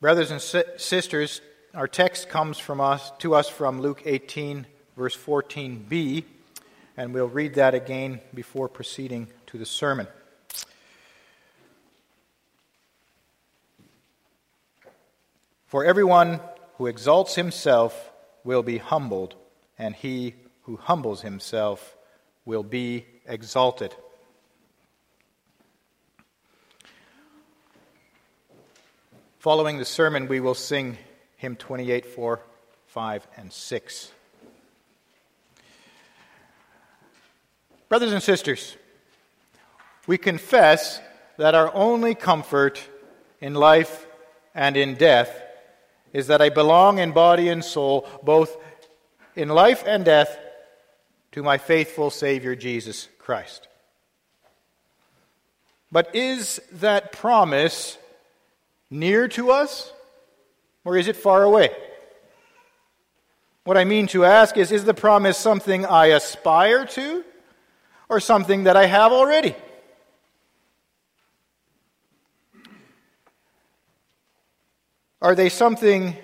Brothers and sisters, our text comes from us to us from Luke 18 verse 14b, and we'll read that again before proceeding to the sermon. For everyone who exalts himself will be humbled, and he who humbles himself will be exalted. Following the sermon, we will sing hymn 28, 4, 5, and 6. Brothers and sisters, we confess that our only comfort in life and in death is that I belong in body and soul, both in life and death, to my faithful Savior Jesus Christ. But is that promise near to us, or is it far away? What I mean to ask is Is the promise something I aspire to, or something that I have already? Are they something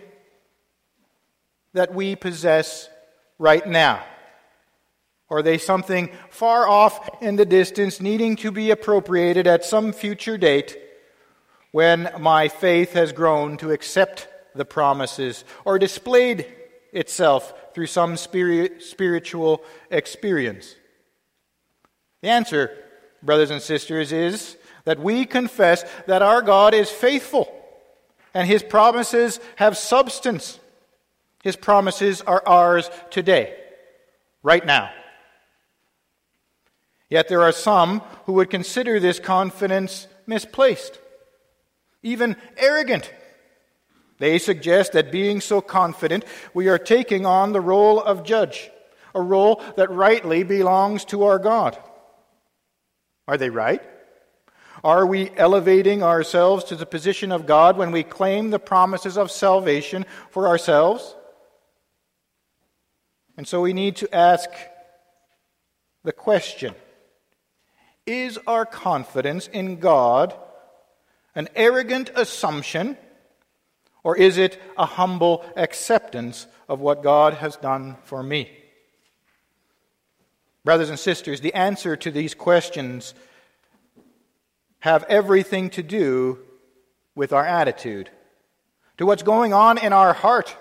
that we possess right now? Or are they something far off in the distance, needing to be appropriated at some future date when my faith has grown to accept the promises or displayed itself through some spirit, spiritual experience? The answer, brothers and sisters, is that we confess that our God is faithful and his promises have substance. His promises are ours today, right now. Yet there are some who would consider this confidence misplaced, even arrogant. They suggest that being so confident, we are taking on the role of judge, a role that rightly belongs to our God. Are they right? Are we elevating ourselves to the position of God when we claim the promises of salvation for ourselves? And so we need to ask the question Is our confidence in God an arrogant assumption, or is it a humble acceptance of what God has done for me? Brothers and sisters, the answer to these questions have everything to do with our attitude, to what's going on in our heart.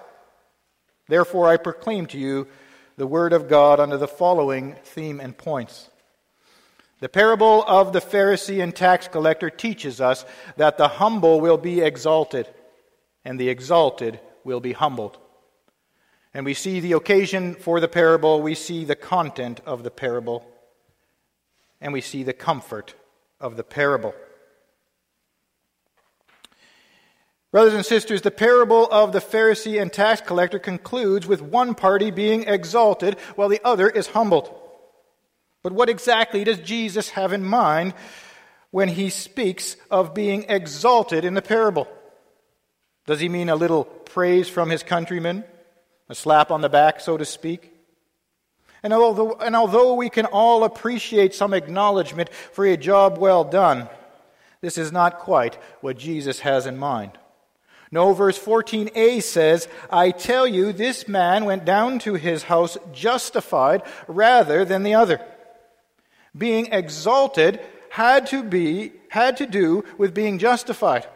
Therefore, I proclaim to you the Word of God under the following theme and points. The parable of the Pharisee and tax collector teaches us that the humble will be exalted, and the exalted will be humbled. And we see the occasion for the parable, we see the content of the parable, and we see the comfort of the parable. Brothers and sisters, the parable of the Pharisee and tax collector concludes with one party being exalted while the other is humbled. But what exactly does Jesus have in mind when he speaks of being exalted in the parable? Does he mean a little praise from his countrymen? A slap on the back, so to speak? And although, and although we can all appreciate some acknowledgement for a job well done, this is not quite what Jesus has in mind. No, verse 14a says, I tell you, this man went down to his house justified rather than the other. Being exalted had to be, had to do with being justified.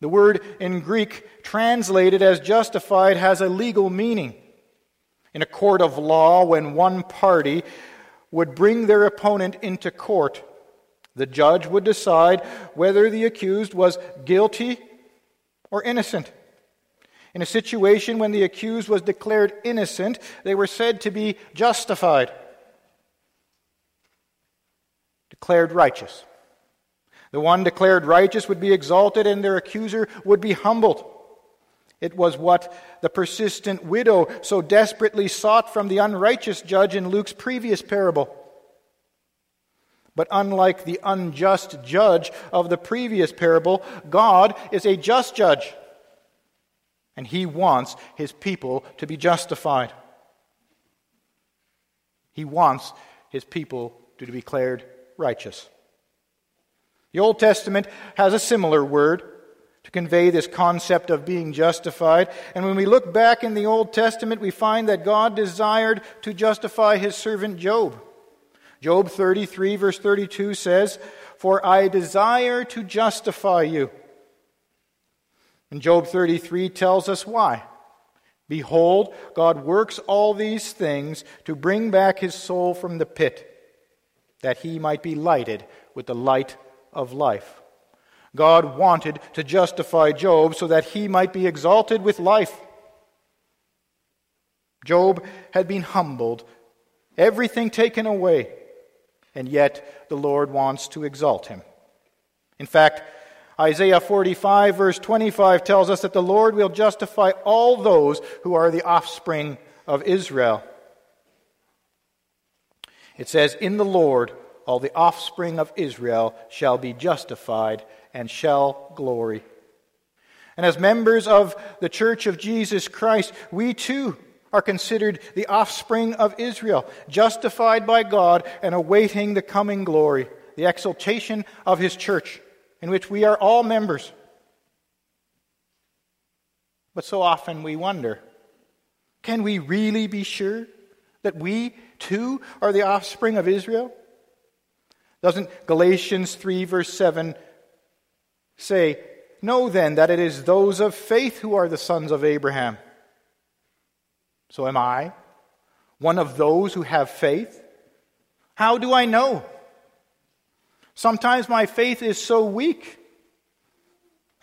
The word in Greek translated as justified has a legal meaning. In a court of law, when one party would bring their opponent into court, the judge would decide whether the accused was guilty or innocent. In a situation when the accused was declared innocent, they were said to be justified, declared righteous. The one declared righteous would be exalted, and their accuser would be humbled. It was what the persistent widow so desperately sought from the unrighteous judge in Luke's previous parable. But unlike the unjust judge of the previous parable, God is a just judge. And he wants his people to be justified. He wants his people to be declared righteous. The Old Testament has a similar word to convey this concept of being justified. And when we look back in the Old Testament, we find that God desired to justify his servant Job. Job 33, verse 32 says, For I desire to justify you. And Job 33 tells us why. Behold, God works all these things to bring back his soul from the pit, that he might be lighted with the light of life. God wanted to justify Job so that he might be exalted with life. Job had been humbled, everything taken away, and yet the Lord wants to exalt him. In fact, Isaiah 45, verse 25, tells us that the Lord will justify all those who are the offspring of Israel. It says, In the Lord all the offspring of Israel shall be justified and shall glory. And as members of the Church of Jesus Christ, we too are considered the offspring of Israel, justified by God and awaiting the coming glory, the exaltation of His church, in which we are all members. But so often we wonder can we really be sure that we too are the offspring of Israel? Doesn't Galatians 3, verse 7 say, Know then that it is those of faith who are the sons of Abraham? So am I one of those who have faith? How do I know? Sometimes my faith is so weak,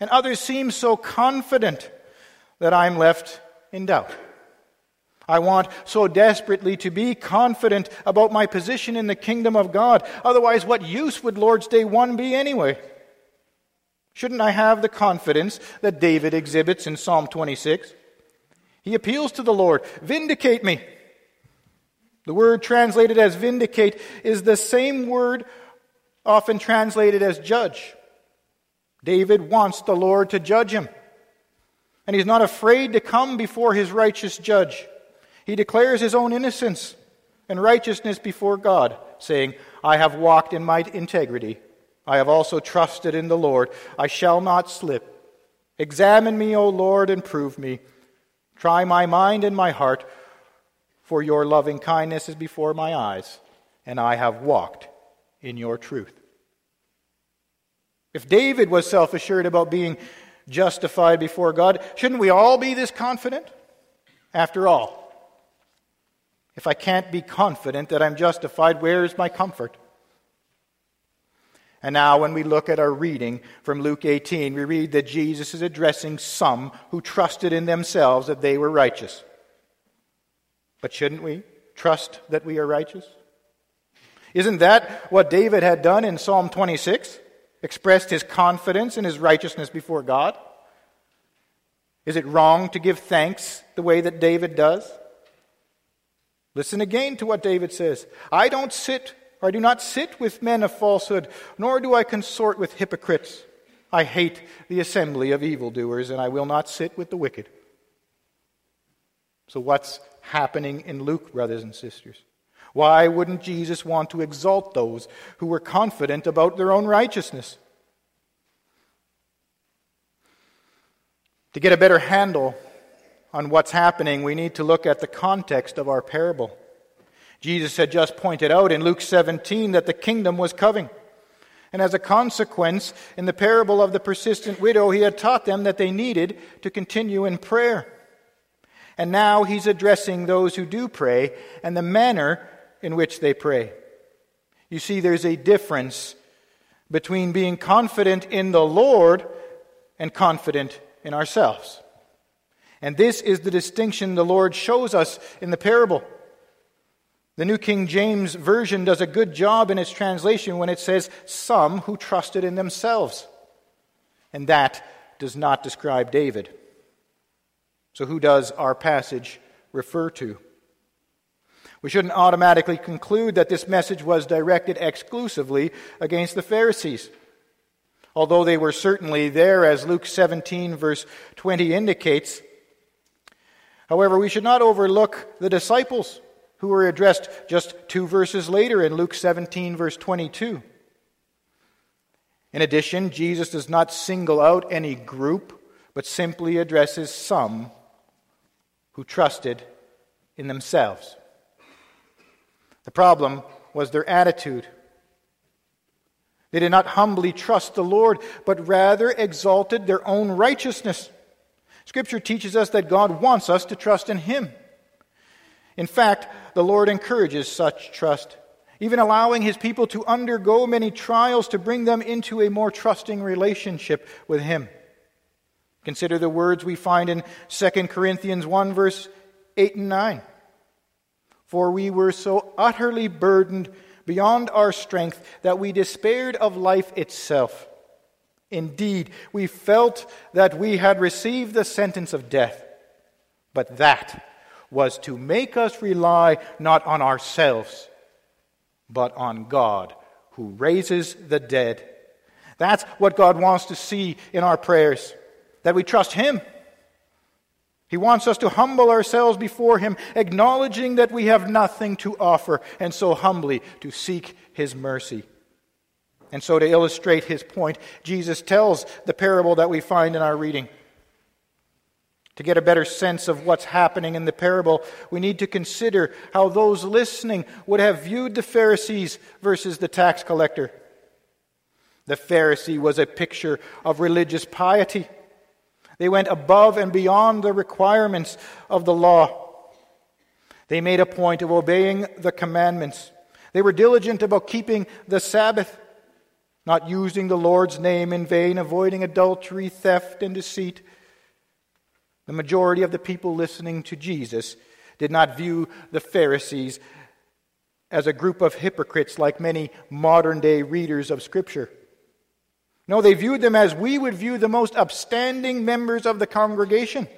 and others seem so confident that I'm left in doubt. I want so desperately to be confident about my position in the kingdom of God. Otherwise, what use would Lord's Day 1 be anyway? Shouldn't I have the confidence that David exhibits in Psalm 26? He appeals to the Lord, Vindicate me. The word translated as vindicate is the same word often translated as judge. David wants the Lord to judge him. And he's not afraid to come before his righteous judge. He declares his own innocence and righteousness before God, saying, I have walked in my integrity. I have also trusted in the Lord. I shall not slip. Examine me, O Lord, and prove me. Try my mind and my heart, for your loving kindness is before my eyes, and I have walked in your truth. If David was self assured about being justified before God, shouldn't we all be this confident? After all, if I can't be confident that I'm justified, where is my comfort? And now, when we look at our reading from Luke 18, we read that Jesus is addressing some who trusted in themselves that they were righteous. But shouldn't we trust that we are righteous? Isn't that what David had done in Psalm 26? Expressed his confidence in his righteousness before God? Is it wrong to give thanks the way that David does? Listen again to what David says I don't sit, or I do not sit with men of falsehood, nor do I consort with hypocrites. I hate the assembly of evildoers, and I will not sit with the wicked. So, what's happening in Luke, brothers and sisters? Why wouldn't Jesus want to exalt those who were confident about their own righteousness? To get a better handle on what's happening, we need to look at the context of our parable. Jesus had just pointed out in Luke 17 that the kingdom was coming. And as a consequence, in the parable of the persistent widow, he had taught them that they needed to continue in prayer. And now he's addressing those who do pray and the manner in which they pray. You see, there's a difference between being confident in the Lord and confident in ourselves. And this is the distinction the Lord shows us in the parable. The New King James Version does a good job in its translation when it says, Some who trusted in themselves. And that does not describe David. So, who does our passage refer to? We shouldn't automatically conclude that this message was directed exclusively against the Pharisees. Although they were certainly there, as Luke 17, verse 20 indicates, However, we should not overlook the disciples who were addressed just two verses later in Luke 17, verse 22. In addition, Jesus does not single out any group, but simply addresses some who trusted in themselves. The problem was their attitude. They did not humbly trust the Lord, but rather exalted their own righteousness. Scripture teaches us that God wants us to trust in Him. In fact, the Lord encourages such trust even allowing his people to undergo many trials to bring them into a more trusting relationship with him. Consider the words we find in 2 Corinthians 1, verse 8 and 9. For we were so utterly burdened beyond our strength that we despaired of life itself. Indeed, we felt that we had received the sentence of death, but that was to make us rely not on ourselves but on God who raises the dead. That's what God wants to see in our prayers, that we trust Him. He wants us to humble ourselves before Him, acknowledging that we have nothing to offer, and so humbly to seek His mercy. And so, to illustrate his point, Jesus tells the parable that we find in our reading. To get a better sense of what's happening in the parable, we need to consider how those listening would have viewed the Pharisees versus the tax collector. The Pharisee was a picture of religious piety. They went above and beyond the requirements of the law. They made a point of obeying the commandments. They were diligent about keeping the Sabbath, not using the Lord's name in vain, avoiding adultery, theft, and deceit. The majority of the people listening to Jesus did not view the Pharisees as a group of hypocrites like many modern day readers of Scripture. No, they viewed them as we would view the most upstanding members of the congregation.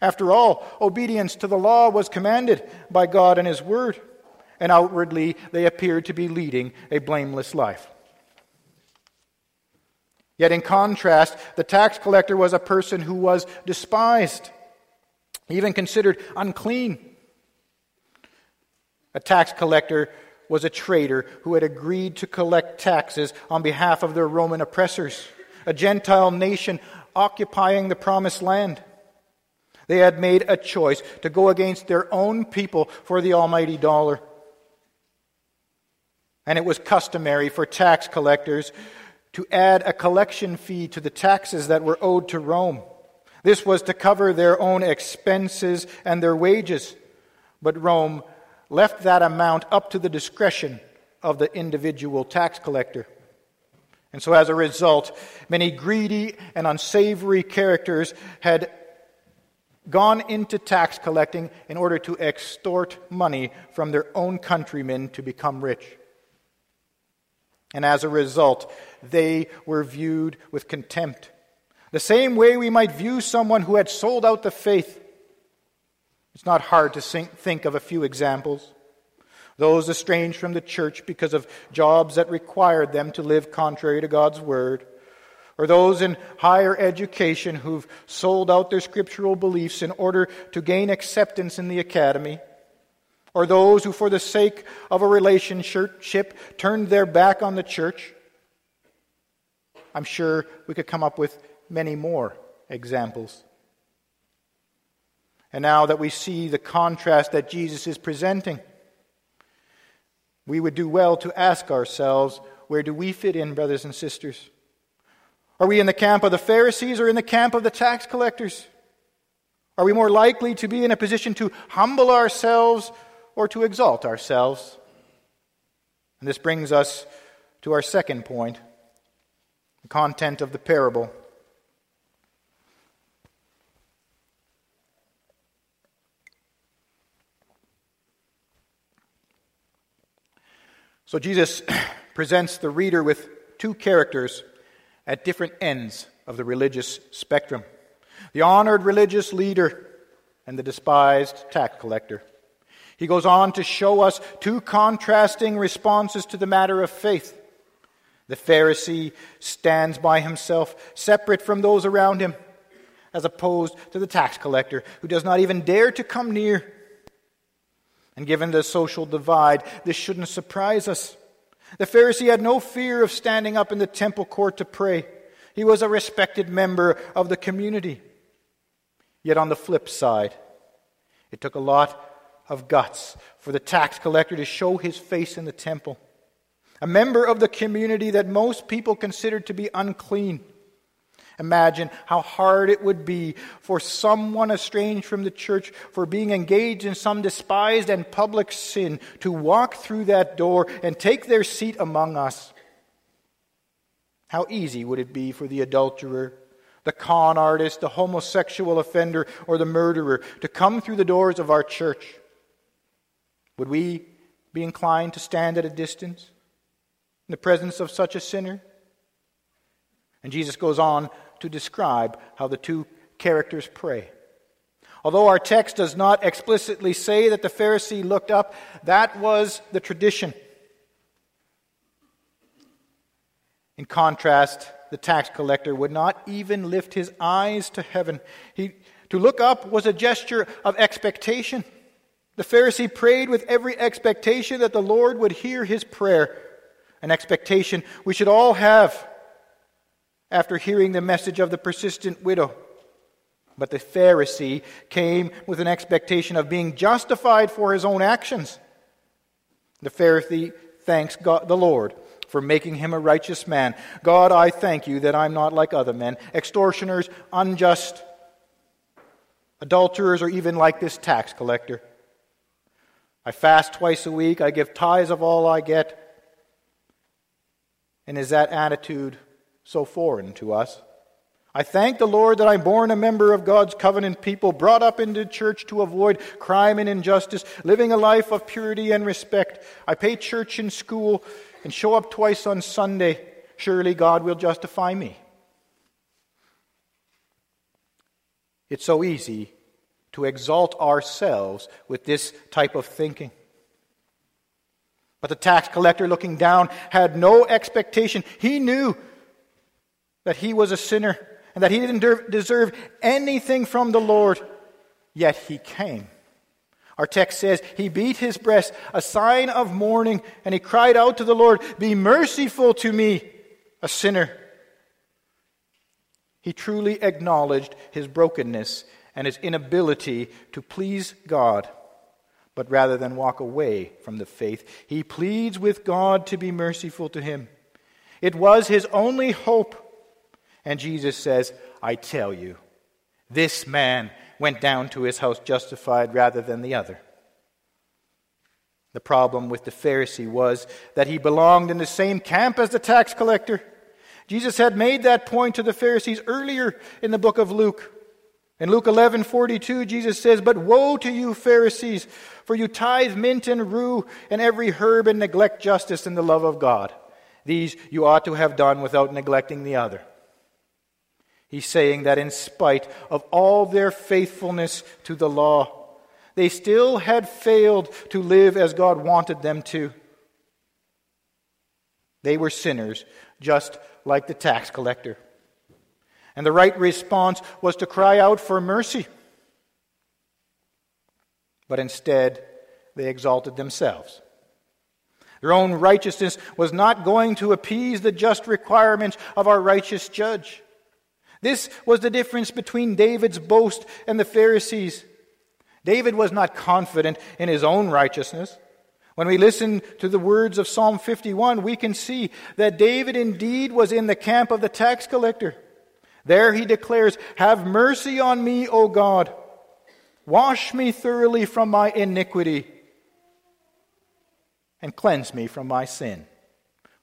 After all, obedience to the law was commanded by God and His Word, and outwardly they appeared to be leading a blameless life. Yet, in contrast, the tax collector was a person who was despised, even considered unclean. A tax collector was a traitor who had agreed to collect taxes on behalf of their Roman oppressors, a Gentile nation occupying the promised land. They had made a choice to go against their own people for the almighty dollar. And it was customary for tax collectors to add a collection fee to the taxes that were owed to Rome. This was to cover their own expenses and their wages. But Rome left that amount up to the discretion of the individual tax collector. And so, as a result, many greedy and unsavory characters had gone into tax collecting in order to extort money from their own countrymen to become rich. And as a result, they were viewed with contempt. The same way we might view someone who had sold out the faith. It's not hard to think of a few examples. Those estranged from the church because of jobs that required them to live contrary to God's word. Or those in higher education who've sold out their scriptural beliefs in order to gain acceptance in the academy or those who, for the sake of a relationship, turned their back on the church. I'm sure we could come up with many more examples. And now that we see the contrast that Jesus is presenting, we would do well to ask ourselves where do we fit in, brothers and sisters? Are we in the camp of the Pharisees or in the camp of the tax collectors? Are we more likely to be in a position to humble ourselves or to exalt ourselves. And this brings us to our second point the content of the parable. So Jesus presents the reader with two characters at different ends of the religious spectrum the honored religious leader and the despised tax collector. He goes on to show us two contrasting responses to the matter of faith. The Pharisee stands by himself, separate from those around him, as opposed to the tax collector, who does not even dare to come near. And given the social divide, this shouldn't surprise us. The Pharisee had no fear of standing up in the temple court to pray. He was a respected member of the community. Yet on the flip side, it took a lot of guts for the tax collector to show his face in the temple. A member of the community that most people considered to be unclean. Imagine how hard it would be for someone estranged from the church for being engaged in some despised and public sin to walk through that door and take their seat among us. How easy would it be for the adulterer, the con artist, the homosexual offender, or the murderer to come through the doors of our church? Would we be inclined to stand at a distance in the presence of such a sinner? And Jesus goes on to describe how the two characters pray. Although our text does not explicitly say that the Pharisee looked up, that was the tradition. In contrast, the tax collector would not even lift his eyes to heaven. He, to look up was a gesture of expectation. The Pharisee prayed with every expectation that the Lord would hear his prayer, an expectation we should all have after hearing the message of the persistent widow. But the Pharisee came with an expectation of being justified for his own actions. The Pharisee thanks God, the Lord for making him a righteous man. God, I thank you that I'm not like other men, extortioners, unjust, adulterers, or even like this tax collector. I fast twice a week, I give tithes of all I get. And is that attitude so foreign to us? I thank the Lord that I'm born a member of God's covenant people, brought up into church to avoid crime and injustice, living a life of purity and respect. I pay church and school and show up twice on Sunday. Surely God will justify me. It's so easy to exalt ourselves with this type of thinking. But the tax collector, looking down, had no expectation. He knew that he was a sinner and that he didn't deserve anything from the Lord, yet he came. Our text says, He beat his breast, a sign of mourning, and he cried out to the Lord, Be merciful to me, a sinner. He truly acknowledged his brokenness and his inability to please God. But rather than walk away from the faith, he pleads with God to be merciful to him. It was his only hope. And Jesus says, I tell you, this man went down to his house justified rather than the other. The problem with the Pharisee was that he belonged in the same camp as the tax collector. Jesus had made that point to the Pharisees earlier in the book of Luke. In Luke 11:42 Jesus says, "But woe to you Pharisees, for you tithe mint and rue and every herb and neglect justice and the love of God. These you ought to have done without neglecting the other." He's saying that in spite of all their faithfulness to the law, they still had failed to live as God wanted them to. They were sinners, just like the tax collector. And the right response was to cry out for mercy. But instead, they exalted themselves. Their own righteousness was not going to appease the just requirements of our righteous judge. This was the difference between David's boast and the Pharisees. David was not confident in his own righteousness. When we listen to the words of Psalm 51, we can see that David indeed was in the camp of the tax collector. There he declares, Have mercy on me, O God. Wash me thoroughly from my iniquity and cleanse me from my sin.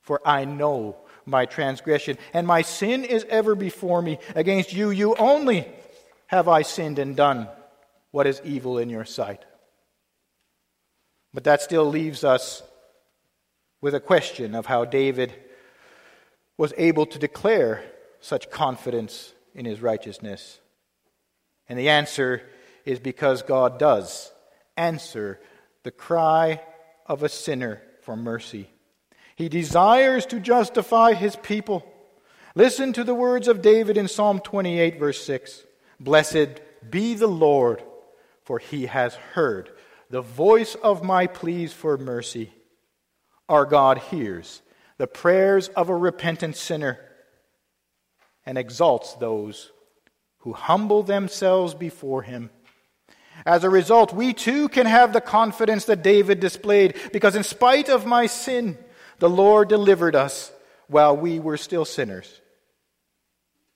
For I know my transgression, and my sin is ever before me. Against you, you only have I sinned and done what is evil in your sight. But that still leaves us with a question of how David was able to declare such confidence in his righteousness? And the answer is because God does answer the cry of a sinner for mercy. He desires to justify his people. Listen to the words of David in Psalm 28, verse 6. Blessed be the Lord, for he has heard the voice of my pleas for mercy. Our God hears the prayers of a repentant sinner and exalts those who humble themselves before him. As a result, we too can have the confidence that David displayed, because in spite of my sin, the Lord delivered us while we were still sinners.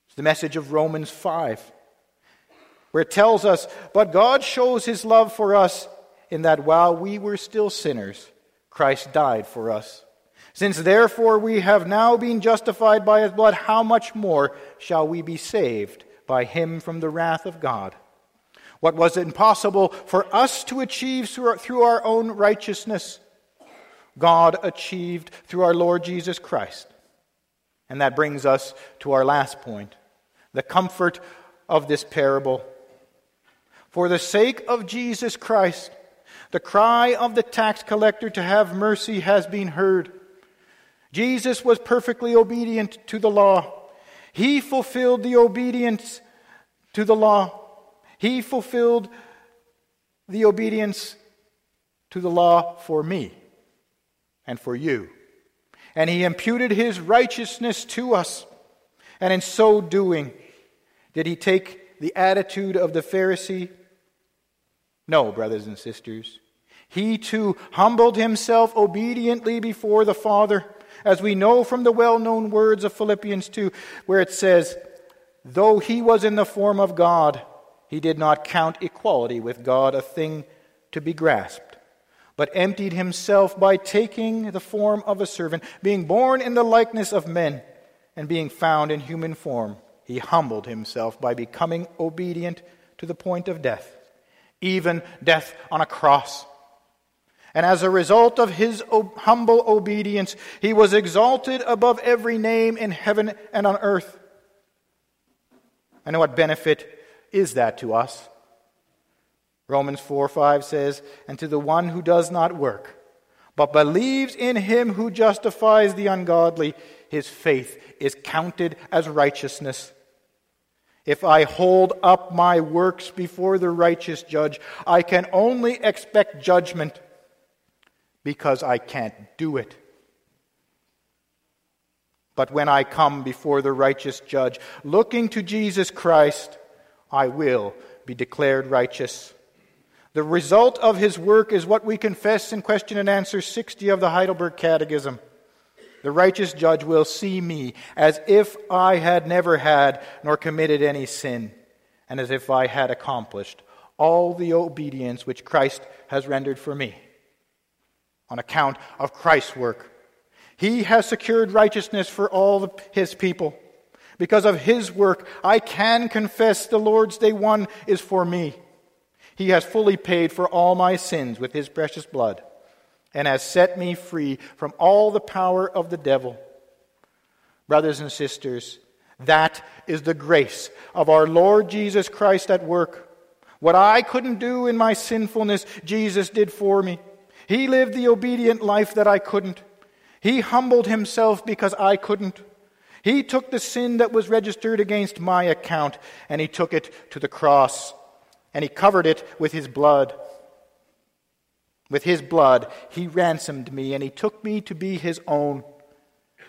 It's the message of Romans 5, where it tells us, But God shows his love for us in that while we were still sinners, Christ died for us. Since therefore we have now been justified by his blood, how much more shall we be saved by him from the wrath of God? What was impossible for us to achieve through our own righteousness, God achieved through our Lord Jesus Christ. And that brings us to our last point the comfort of this parable. For the sake of Jesus Christ, the cry of the tax collector to have mercy has been heard. Jesus was perfectly obedient to the law. He fulfilled the obedience to the law. He fulfilled the obedience to the law for me and for you. And he imputed his righteousness to us. And in so doing, did he take the attitude of the Pharisee? No, brothers and sisters. He too humbled himself obediently before the Father, as we know from the well known words of Philippians 2, where it says, Though he was in the form of God, he did not count equality with God a thing to be grasped, but emptied himself by taking the form of a servant, being born in the likeness of men, and being found in human form. He humbled himself by becoming obedient to the point of death, even death on a cross. And as a result of his humble obedience, he was exalted above every name in heaven and on earth. Know what benefit is that to us? Romans 4 5 says, And to the one who does not work, but believes in him who justifies the ungodly, his faith is counted as righteousness. If I hold up my works before the righteous judge, I can only expect judgment because I can't do it. But when I come before the righteous judge, looking to Jesus Christ, I will be declared righteous. The result of his work is what we confess in question and answer 60 of the Heidelberg Catechism. The righteous judge will see me as if I had never had nor committed any sin, and as if I had accomplished all the obedience which Christ has rendered for me. On account of Christ's work, he has secured righteousness for all his people. Because of his work, I can confess the Lord's day one is for me. He has fully paid for all my sins with his precious blood and has set me free from all the power of the devil. Brothers and sisters, that is the grace of our Lord Jesus Christ at work. What I couldn't do in my sinfulness, Jesus did for me. He lived the obedient life that I couldn't. He humbled himself because I couldn't. He took the sin that was registered against my account and he took it to the cross and he covered it with his blood. With his blood, he ransomed me and he took me to be his own.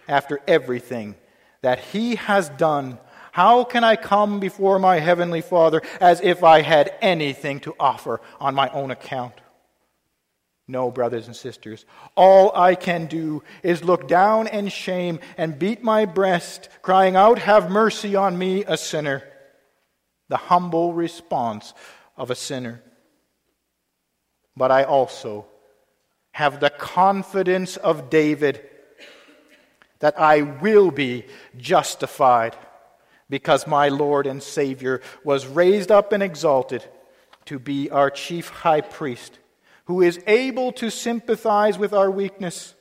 After everything that he has done, how can I come before my heavenly Father as if I had anything to offer on my own account? No, brothers and sisters, all I can do is look down in shame and beat my breast, crying out, Have mercy on me, a sinner. The humble response of a sinner. But I also have the confidence of David that I will be justified because my Lord and Savior was raised up and exalted to be our chief high priest who is able to sympathize with our weakness.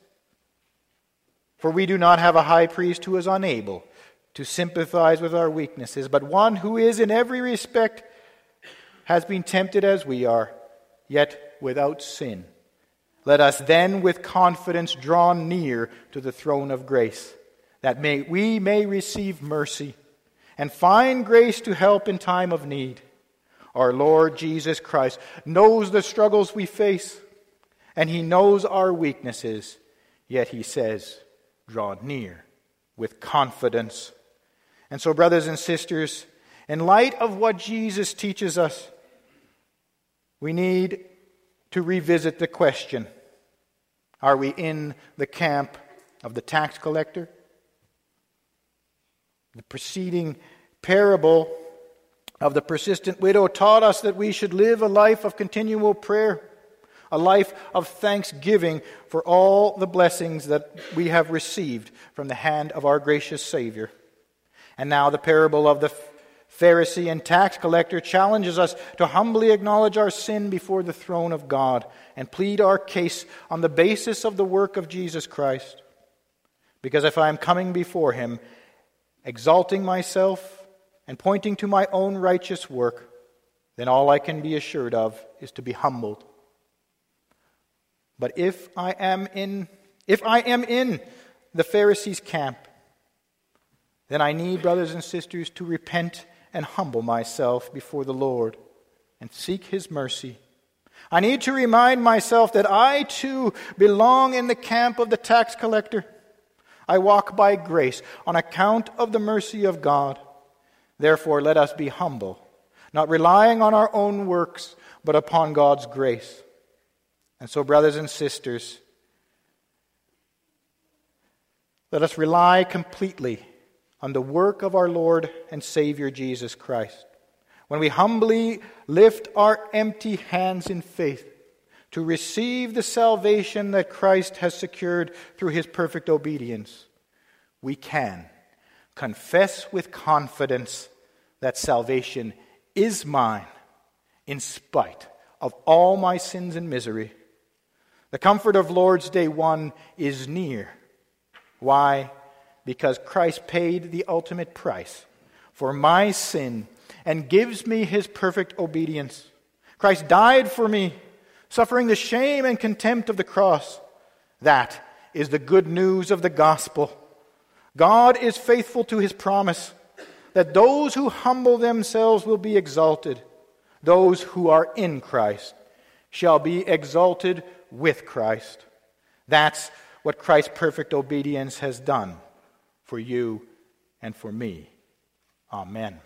For we do not have a high priest who is unable to sympathize with our weaknesses, but one who is in every respect has been tempted as we are, yet without sin. Let us then with confidence draw near to the throne of grace, that may, we may receive mercy and find grace to help in time of need. Our Lord Jesus Christ knows the struggles we face, and He knows our weaknesses. Yet he says, Draw near with confidence. And so, brothers and sisters, in light of what Jesus teaches us, we need to revisit the question Are we in the camp of the tax collector? The preceding parable of the persistent widow taught us that we should live a life of continual prayer, a life of thanksgiving for all the blessings that we have received from the hand of our gracious Savior. And now the parable of the Pharisee and tax collector challenges us to humbly acknowledge our sin before the throne of God and plead our case on the basis of the work of Jesus Christ. Because if I am coming before Him, exalting myself and pointing to my own righteous work, then all I can be assured of is to be humbled. But if I am in if I am in the Pharisees' camp, then I need, brothers and sisters, to repent and humble myself before the Lord and seek His mercy. I need to remind myself that I too belong in the camp of the tax collector. I walk by grace on account of the mercy of God. Therefore, let us be humble, not relying on our own works, but upon God's grace. And so, brothers and sisters, let us rely completely on the work of our Lord and Savior Jesus Christ. When we humbly lift our empty hands in faith to receive the salvation that Christ has secured through his perfect obedience, we can confess with confidence that salvation is mine in spite of all my sins and misery. The comfort of Lord's Day 1 is near. Why? Because Christ paid the ultimate price for my sin and gives me his perfect obedience. Christ died for me, suffering the shame and contempt of the cross. That is the good news of the gospel. God is faithful to his promise that those who humble themselves will be exalted. Those who are in Christ shall be exalted with Christ. That's what Christ's perfect obedience has done for you and for me. Amen.